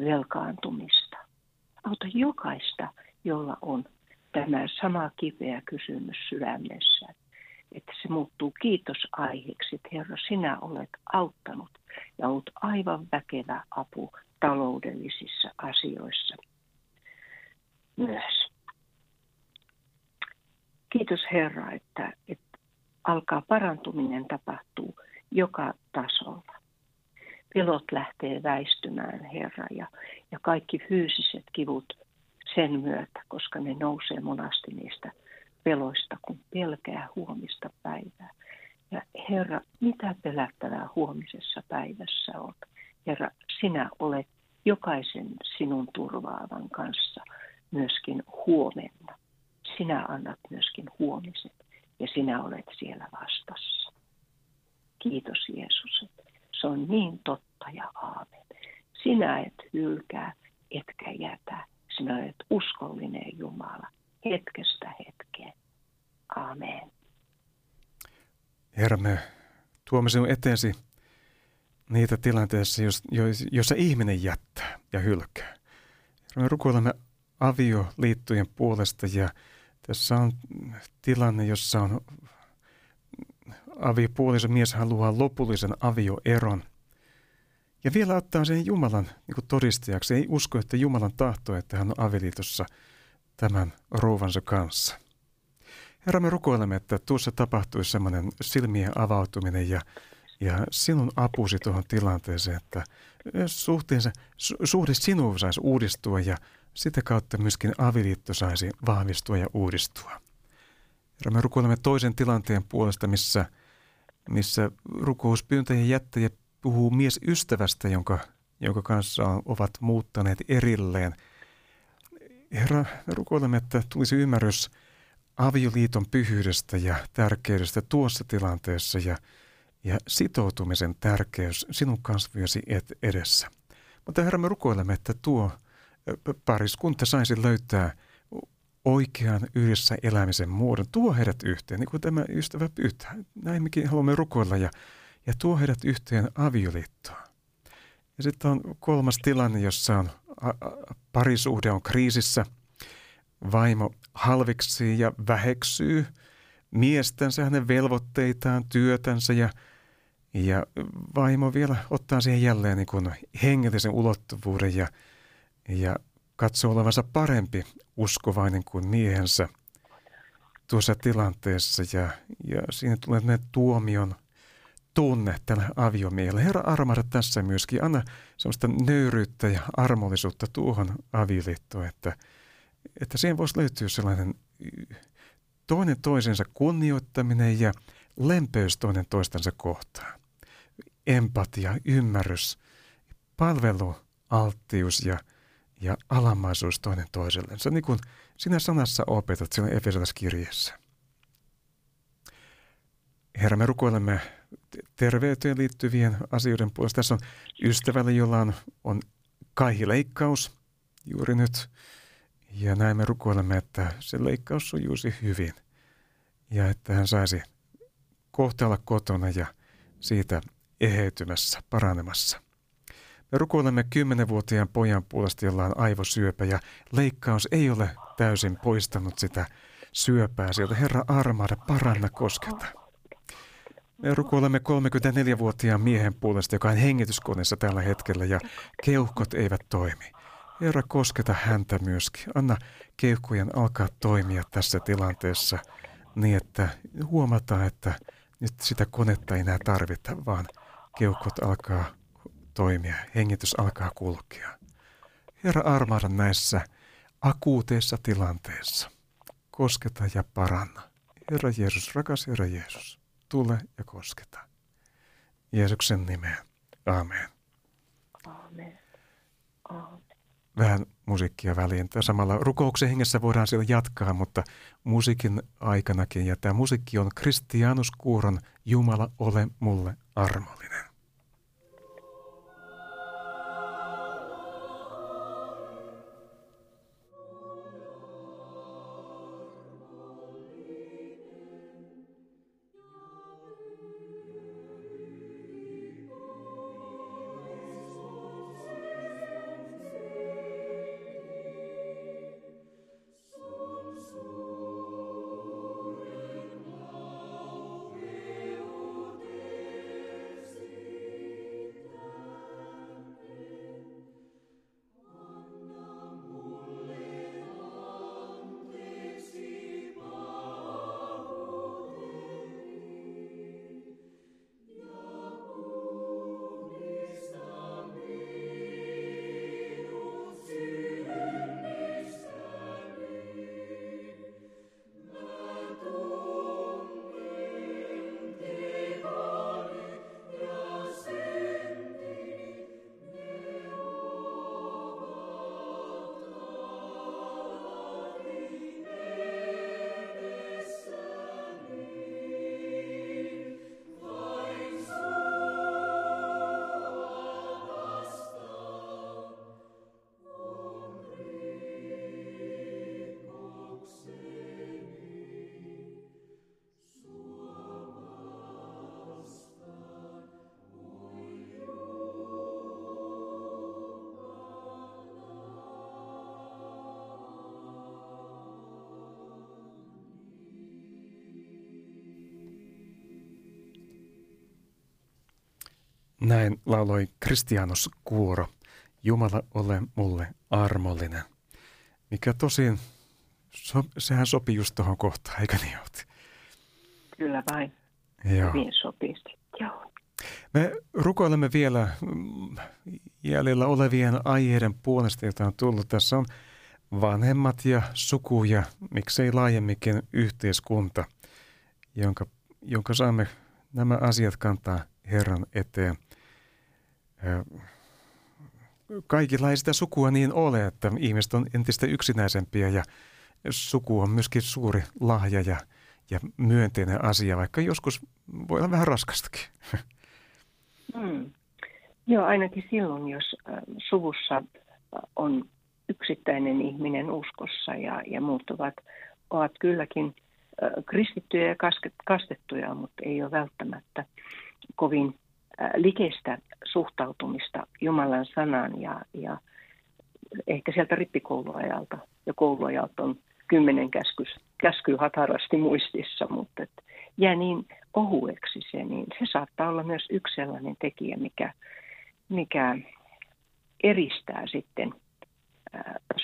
velkaantumista. Auta jokaista, jolla on tämä sama kipeä kysymys sydämessä, että se muuttuu kiitosaiheeksi, että Herra, sinä olet auttanut ja olet aivan väkevä apu taloudellisissa asioissa myös. Kiitos Herra, että, että alkaa parantuminen tapahtuu joka tasolla. Pelot lähtee väistymään, Herra, ja, ja kaikki fyysiset kivut sen myötä, koska ne nousee monasti niistä peloista, kun pelkää huomista päivää. Ja Herra, mitä pelättävää huomisessa päivässä on? Herra, sinä olet jokaisen sinun turvaavan kanssa myöskin huomenna sinä annat myöskin huomisen ja sinä olet siellä vastassa. Kiitos Jeesus, se on niin totta ja aamen. Sinä et hylkää, etkä jätä. Sinä olet uskollinen Jumala hetkestä hetkeen. Aamen. Herra, me tuomme sinun eteesi niitä tilanteissa, joissa ihminen jättää ja hylkää. Me rukoilemme avioliittojen puolesta ja tässä on tilanne, jossa on aviopuoliso mies haluaa lopullisen avioeron. Ja vielä ottaa sen Jumalan niin todistajaksi. Ei usko, että Jumalan tahto, että hän on avioliitossa tämän rouvansa kanssa. Herra, me rukoilemme, että tuossa tapahtuisi semmoinen silmien avautuminen ja, ja sinun apusi tuohon tilanteeseen, että suhteensa, suhde sinuun saisi uudistua ja sitä kautta myöskin aviliitto saisi vahvistua ja uudistua. Herra, me rukoilemme toisen tilanteen puolesta, missä, missä rukouspyyntäjä jättäjä puhuu mies ystävästä, jonka, jonka kanssa ovat muuttaneet erilleen. Herra, me rukoilemme, että tulisi ymmärrys avioliiton pyhyydestä ja tärkeydestä tuossa tilanteessa ja, ja sitoutumisen tärkeys sinun kasviesi edessä. Mutta Herra, me rukoilemme, että tuo pariskunta saisi löytää oikean yhdessä elämisen muodon. Tuo heidät yhteen, niin kuin tämä ystävä pyytää. Näin mekin haluamme rukoilla ja, ja tuo heidät yhteen avioliittoon. Ja sitten on kolmas tilanne, jossa on a, a, parisuhde on kriisissä. Vaimo halveksii ja väheksyy miestänsä, hänen velvoitteitaan, työtänsä ja, ja vaimo vielä ottaa siihen jälleen niin kuin hengellisen ulottuvuuden ja – ja katsoo olevansa parempi uskovainen kuin miehensä tuossa tilanteessa ja, ja siinä tulee ne tuomion tunne tällä aviomiehellä. Herra armahda tässä myöskin, anna sellaista nöyryyttä ja armollisuutta tuohon avioliittoon, että, että siihen voisi löytyä sellainen toinen toisensa kunnioittaminen ja lempeys toinen toistensa kohtaan. Empatia, ymmärrys, palvelu, alttius ja ja alamaisuus toinen toiselle. Se on niin kuin sinä sanassa opetat siinä Efesolaiskirjeessä. Herra, me rukoilemme terveyteen liittyvien asioiden puolesta. Tässä on ystävälle, jolla on, on kaihileikkaus juuri nyt. Ja näin me rukoilemme, että se leikkaus sujuisi hyvin ja että hän saisi kohta olla kotona ja siitä eheytymässä, paranemassa. Me rukoilemme kymmenenvuotiaan pojan puolesta, jolla on aivosyöpä ja leikkaus ei ole täysin poistanut sitä syöpää sieltä. Herra armaada, paranna, kosketa. Me rukoilemme 34-vuotiaan miehen puolesta, joka on hengityskoneessa tällä hetkellä ja keuhkot eivät toimi. Herra, kosketa häntä myöskin. Anna keuhkojen alkaa toimia tässä tilanteessa niin, että huomataan, että nyt sitä konetta ei enää tarvita, vaan keuhkot alkaa toimia, hengitys alkaa kulkea. Herra, armaada näissä akuuteissa tilanteissa. Kosketa ja paranna. Herra Jeesus, rakas Herra Jeesus, tule ja kosketa. Jeesuksen nimeen. Amen. Amen. Amen. Vähän musiikkia väliin. Samalla rukouksen hengessä voidaan siellä jatkaa, mutta musiikin aikanakin. Ja tämä musiikki on Kristianus Kuuron Jumala ole mulle armollinen. Näin lauloi Kristianos Kuoro. Jumala ole mulle armollinen. Mikä tosin, so, sehän sopii just tuohon kohtaan, eikö niin Outi? Kyllä vain. Joo. Hyvin sopii Joo. Me rukoilemme vielä mm, jäljellä olevien aiheiden puolesta, joita on tullut. Tässä on vanhemmat ja suku ja miksei laajemminkin yhteiskunta, jonka, jonka saamme nämä asiat kantaa Herran eteen – kaikilla ei sitä sukua niin ole, että ihmiset on entistä yksinäisempiä ja suku on myöskin suuri lahja ja, ja myönteinen asia, vaikka joskus voi olla vähän raskastakin. Mm. Joo, ainakin silloin, jos suvussa on yksittäinen ihminen uskossa ja, ja muut ovat, ovat kylläkin kristittyjä ja kastettuja, mutta ei ole välttämättä kovin likeistä suhtautumista Jumalan sanaan ja, ja ehkä sieltä rippikouluajalta ja kouluajalta on kymmenen käskys, käskyy hatarasti muistissa, mutta et jää niin ohueksi se, niin se saattaa olla myös yksi sellainen tekijä, mikä, mikä eristää sitten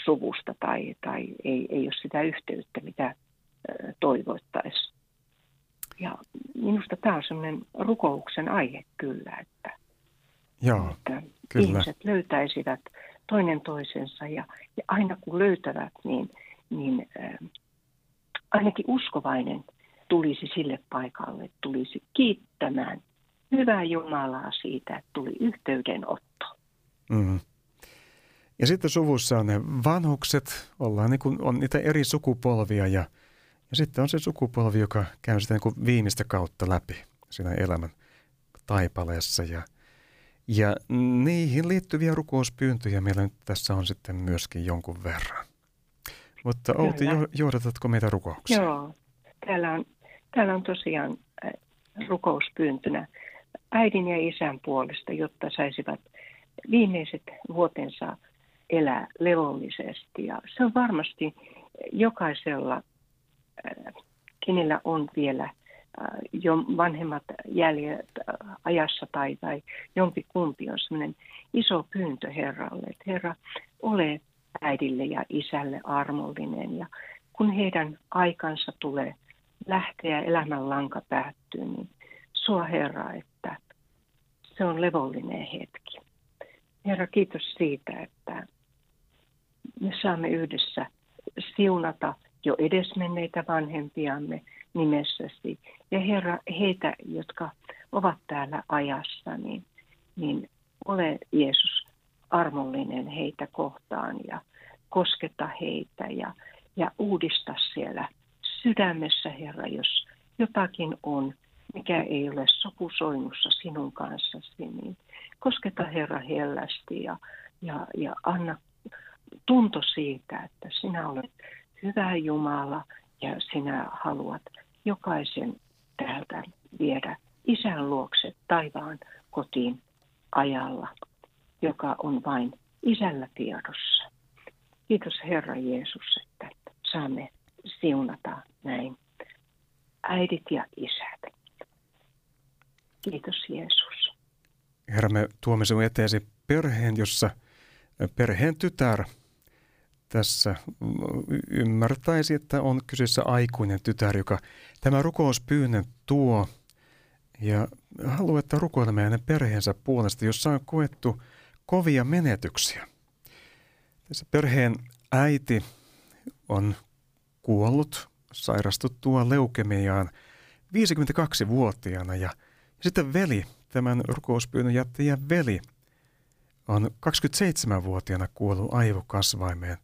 suvusta tai, tai ei, ei ole sitä yhteyttä, mitä toivoittaisiin. Ja minusta tämä on sellainen rukouksen aihe kyllä, että, Joo, että kyllä. ihmiset löytäisivät toinen toisensa ja, ja aina kun löytävät, niin, niin äh, ainakin uskovainen tulisi sille paikalle, tulisi kiittämään hyvää Jumalaa siitä, että tuli yhteydenotto. Mm. Ja sitten suvussa on ne vanhukset, ollaan niin kuin, on niitä eri sukupolvia ja – ja sitten on se sukupolvi, joka käy sitä niin viimeistä kautta läpi siinä elämän taipaleessa. Ja, Ja niihin liittyviä rukouspyyntöjä meillä nyt tässä on sitten myöskin jonkun verran. Mutta Outi, jo, johdatatko meitä rukoukseen? Joo, täällä on, täällä on tosiaan rukouspyyntönä äidin ja isän puolesta, jotta saisivat viimeiset vuotensa elää levollisesti. Ja se on varmasti jokaisella, kenellä on vielä äh, jo vanhemmat jäljet ajassa tai, tai jompikumpi on sellainen iso pyyntö Herralle, että Herra, ole äidille ja isälle armollinen. Ja kun heidän aikansa tulee lähteä elämän lanka päättyy, niin sua Herra, että se on levollinen hetki. Herra, kiitos siitä, että me saamme yhdessä siunata jo edesmenneitä vanhempiamme nimessäsi. Ja Herra, heitä, jotka ovat täällä ajassa, niin, niin ole Jeesus armollinen heitä kohtaan ja kosketa heitä ja, ja uudista siellä sydämessä, Herra, jos jotakin on, mikä ei ole sopusoinnussa sinun kanssasi, niin kosketa Herra hellästi ja, ja, ja anna tunto siitä, että sinä olet hyvä Jumala ja sinä haluat jokaisen täältä viedä isän luokse taivaan kotiin ajalla joka on vain isällä tiedossa. Kiitos Herra Jeesus, että saamme siunata näin äidit ja isät. Kiitos Jeesus. Herra, me tuomme sinun eteesi perheen, jossa perheen tytär tässä ymmärtäisi, että on kyseessä aikuinen tytär, joka tämä rukouspyynnön tuo ja haluaa, että rukoilemme hänen perheensä puolesta, jossa on koettu – kovia menetyksiä. Tässä perheen äiti on kuollut sairastuttua leukemiaan 52-vuotiaana ja sitten veli, tämän rukouspyynnön jättäjä veli, on 27-vuotiaana kuollut aivokasvaimeen.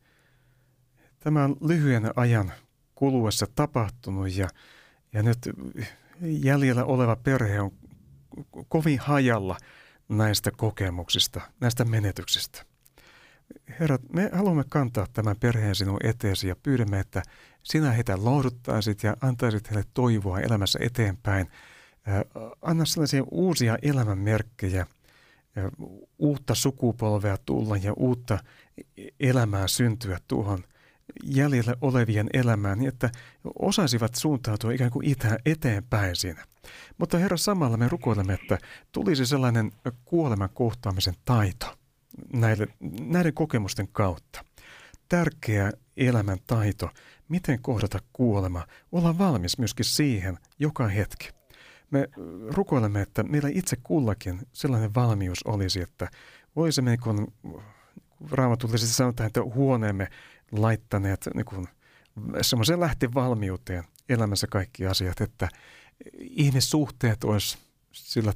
Tämä on lyhyen ajan kuluessa tapahtunut ja, ja nyt jäljellä oleva perhe on kovin hajalla – näistä kokemuksista, näistä menetyksistä. Herra, me haluamme kantaa tämän perheen sinun eteesi ja pyydämme, että sinä heitä lohduttaisit ja antaisit heille toivoa elämässä eteenpäin. Anna sellaisia uusia elämänmerkkejä, uutta sukupolvea tulla ja uutta elämää syntyä tuohon jäljellä olevien elämään, niin että osaisivat suuntautua ikään kuin itä, eteenpäin siinä. Mutta Herra, samalla me rukoilemme, että tulisi sellainen kuoleman kohtaamisen taito näille, näiden kokemusten kautta. Tärkeä elämän taito, miten kohdata kuolema, olla valmis myöskin siihen joka hetki. Me rukoilemme, että meillä itse kullakin sellainen valmius olisi, että voisimme, kun raamatullisesti sanotaan, että huoneemme laittaneet niin kuin, semmoiseen lähti valmiuteen elämässä kaikki asiat, että ihmissuhteet olisi sillä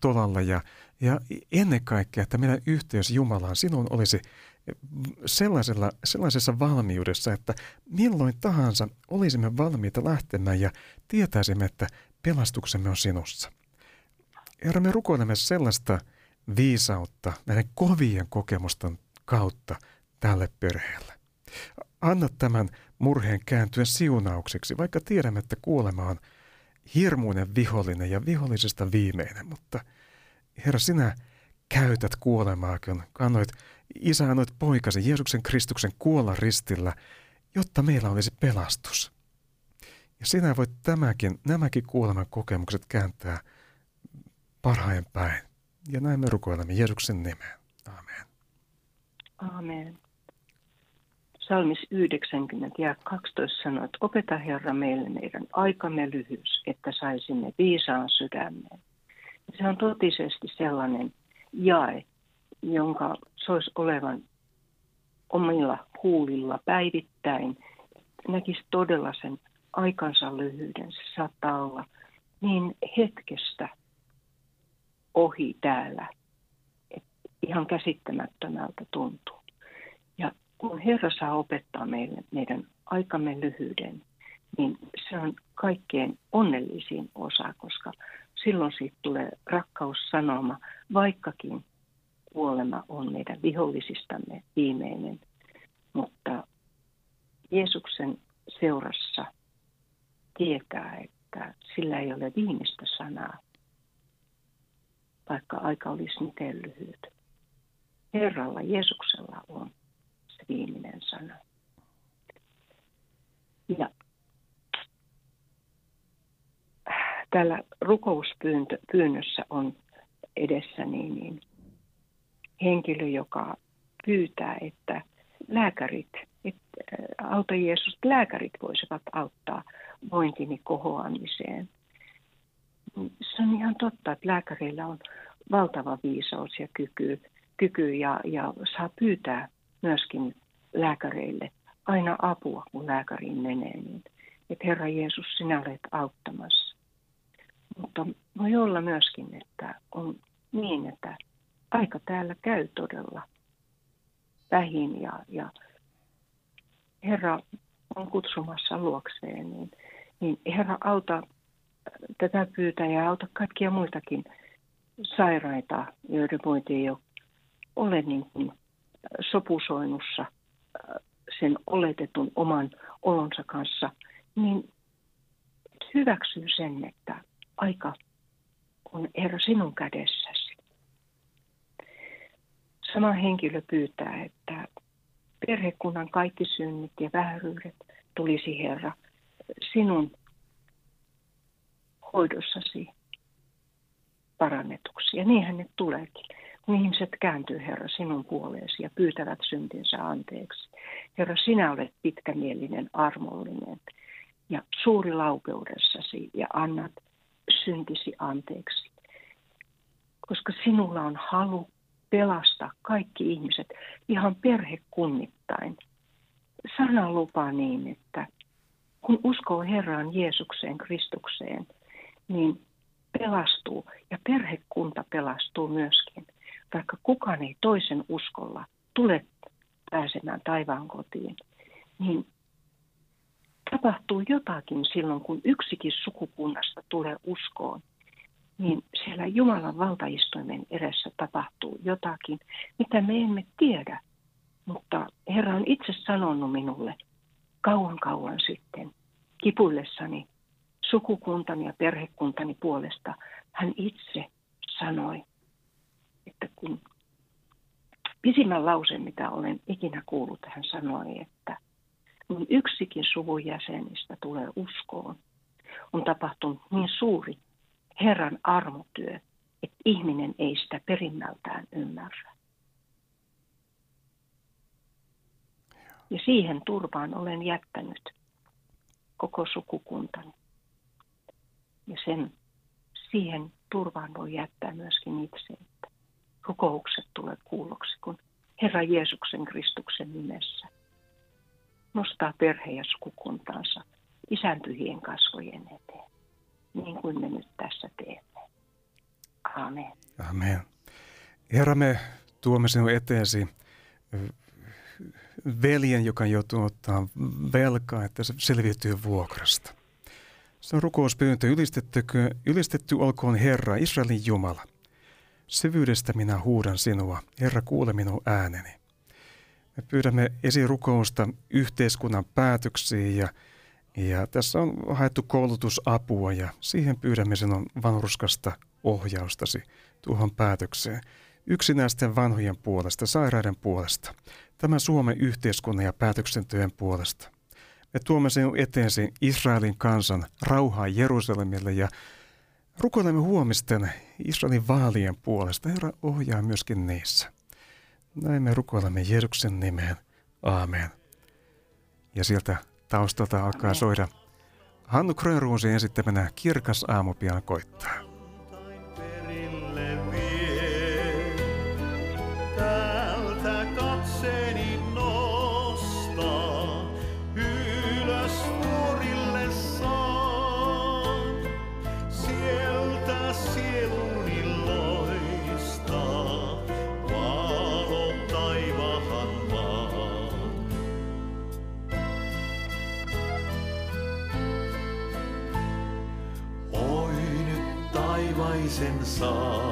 tolalla ja, ja ennen kaikkea, että meidän yhteys Jumalaan sinun olisi sellaisella, sellaisessa valmiudessa, että milloin tahansa olisimme valmiita lähtemään ja tietäisimme, että pelastuksemme on sinussa. Herra, me rukoilemme sellaista viisautta näiden kovien kokemusten kautta tälle perheelle. Anna tämän murheen kääntyä siunaukseksi, vaikka tiedämme, että kuolema on hirmuinen vihollinen ja vihollisesta viimeinen, mutta Herra, sinä käytät kuolemaa, kun kannoit, isä annoit poikasi Jeesuksen Kristuksen kuolla ristillä, jotta meillä olisi pelastus. Ja sinä voit tämäkin, nämäkin kuoleman kokemukset kääntää parhain päin. Ja näin me rukoilemme Jeesuksen nimeen. Amen. Amen. Salmis 90 ja 12 sanoo, että opeta Herra meille meidän aikamme lyhyys, että saisimme viisaan sydämeen. Se on totisesti sellainen jae, jonka se olisi olevan omilla huulilla päivittäin. Näkisi todella sen aikansa lyhyyden. Se saattaa olla niin hetkestä ohi täällä, että ihan käsittämättömältä tuntuu kun Herra saa opettaa meille meidän aikamme lyhyyden, niin se on kaikkein onnellisin osa, koska silloin siitä tulee rakkaussanoma, vaikkakin kuolema on meidän vihollisistamme viimeinen. Mutta Jeesuksen seurassa tietää, että sillä ei ole viimeistä sanaa, vaikka aika olisi miten lyhyt. Herralla, Jeesuksella on viimeinen sana. Ja täällä rukouspyynnössä on edessä niin, niin henkilö, joka pyytää, että lääkärit, että äh, auta Jeesus, lääkärit voisivat auttaa vointini kohoamiseen. Se on ihan totta, että lääkärillä on valtava viisaus ja kyky, kyky ja, ja saa pyytää myöskin lääkäreille aina apua, kun lääkäriin menee. Niin, että Herra Jeesus, sinä olet auttamassa. Mutta voi olla myöskin, että on niin, että aika täällä käy todella vähin ja, ja Herra on kutsumassa luokseen, niin, niin Herra auta tätä pyytäjää, auta kaikkia muitakin sairaita, joiden vointi ei ole niin kuin sopusoinnussa äh, sen oletetun oman olonsa kanssa, niin hyväksyy sen, että aika on Herra sinun kädessäsi. Sama henkilö pyytää, että perhekunnan kaikki synnit ja vääryydet tulisi Herra sinun hoidossasi parannetuksi. Ja niinhän ne tuleekin. Kun ihmiset kääntyy, Herra, sinun puoleesi ja pyytävät syntinsä anteeksi. Herra, sinä olet pitkämielinen, armollinen ja suuri laupeudessasi ja annat syntisi anteeksi. Koska sinulla on halu pelastaa kaikki ihmiset ihan perhekunnittain. Sana lupaa niin, että kun uskoo Herraan Jeesukseen, Kristukseen, niin pelastuu ja perhekunta pelastuu myöskin. Vaikka kukaan ei toisen uskolla tule pääsemään taivaan kotiin, niin tapahtuu jotakin silloin, kun yksikin sukukunnasta tulee uskoon, niin siellä Jumalan valtaistuimen edessä tapahtuu jotakin, mitä me emme tiedä. Mutta Herra on itse sanonut minulle kauan kauan sitten, kipuillessani sukukuntani ja perhekuntani puolesta, hän itse sanoi, että kun pisimmän lauseen, mitä olen ikinä kuullut, hän sanoi, että kun yksikin suvun jäsenistä tulee uskoon, on tapahtunut niin suuri Herran armotyö, että ihminen ei sitä perimmältään ymmärrä. Ja siihen turvaan olen jättänyt koko sukukuntani. Ja sen siihen turvaan voi jättää myöskin itse, että rukoukset tulee kuulloksi, kun Herra Jeesuksen Kristuksen nimessä nostaa perhe ja sukukuntansa isän pyhien kasvojen eteen, niin kuin me nyt tässä teemme. Amen. Amen. Herra, me tuomme sinun eteesi veljen, joka joutuu ottaa velkaa, että se selviytyy vuokrasta. Se on rukouspyyntö. Ylistetty olkoon Herra, Israelin Jumala. Syvyydestä minä huudan sinua. Herra, kuule minun ääneni. Me pyydämme esirukousta yhteiskunnan päätöksiin ja, ja tässä on haettu koulutusapua ja siihen pyydämme sinun vanhurskasta ohjaustasi tuohon päätökseen. Yksinäisten vanhojen puolesta, sairaiden puolesta, tämän Suomen yhteiskunnan ja päätöksentöjen puolesta. Me tuomme sinun eteesi Israelin kansan rauhaa Jerusalemille ja rukoilemme huomisten Israelin vaalien puolesta. Herra ohjaa myöskin niissä. Näin me rukoilemme Jeesuksen nimeen. Aamen. Ja sieltä taustalta alkaa soida Hannu Grönruusin esittämänä Kirkas aamu pian koittaa. in the song.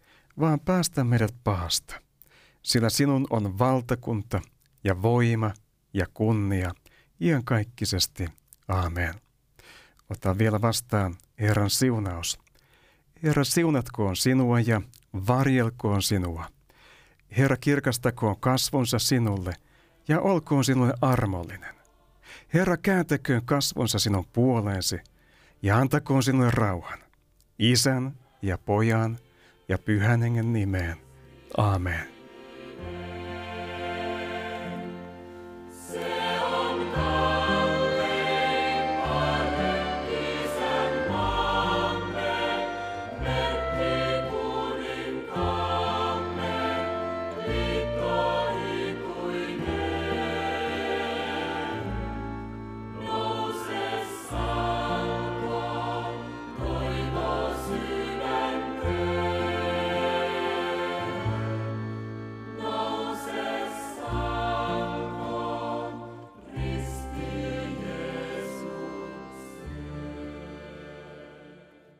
vaan päästä meidät pahasta. Sillä sinun on valtakunta ja voima ja kunnia iankaikkisesti. Aamen. Ota vielä vastaan Herran siunaus. Herra siunatkoon sinua ja varjelkoon sinua. Herra kirkastakoon kasvonsa sinulle ja olkoon sinulle armollinen. Herra kääntäköön kasvonsa sinun puoleensi ja antakoon sinulle rauhan. Isän ja pojan ja pyhän hengen nimeen. Aamen.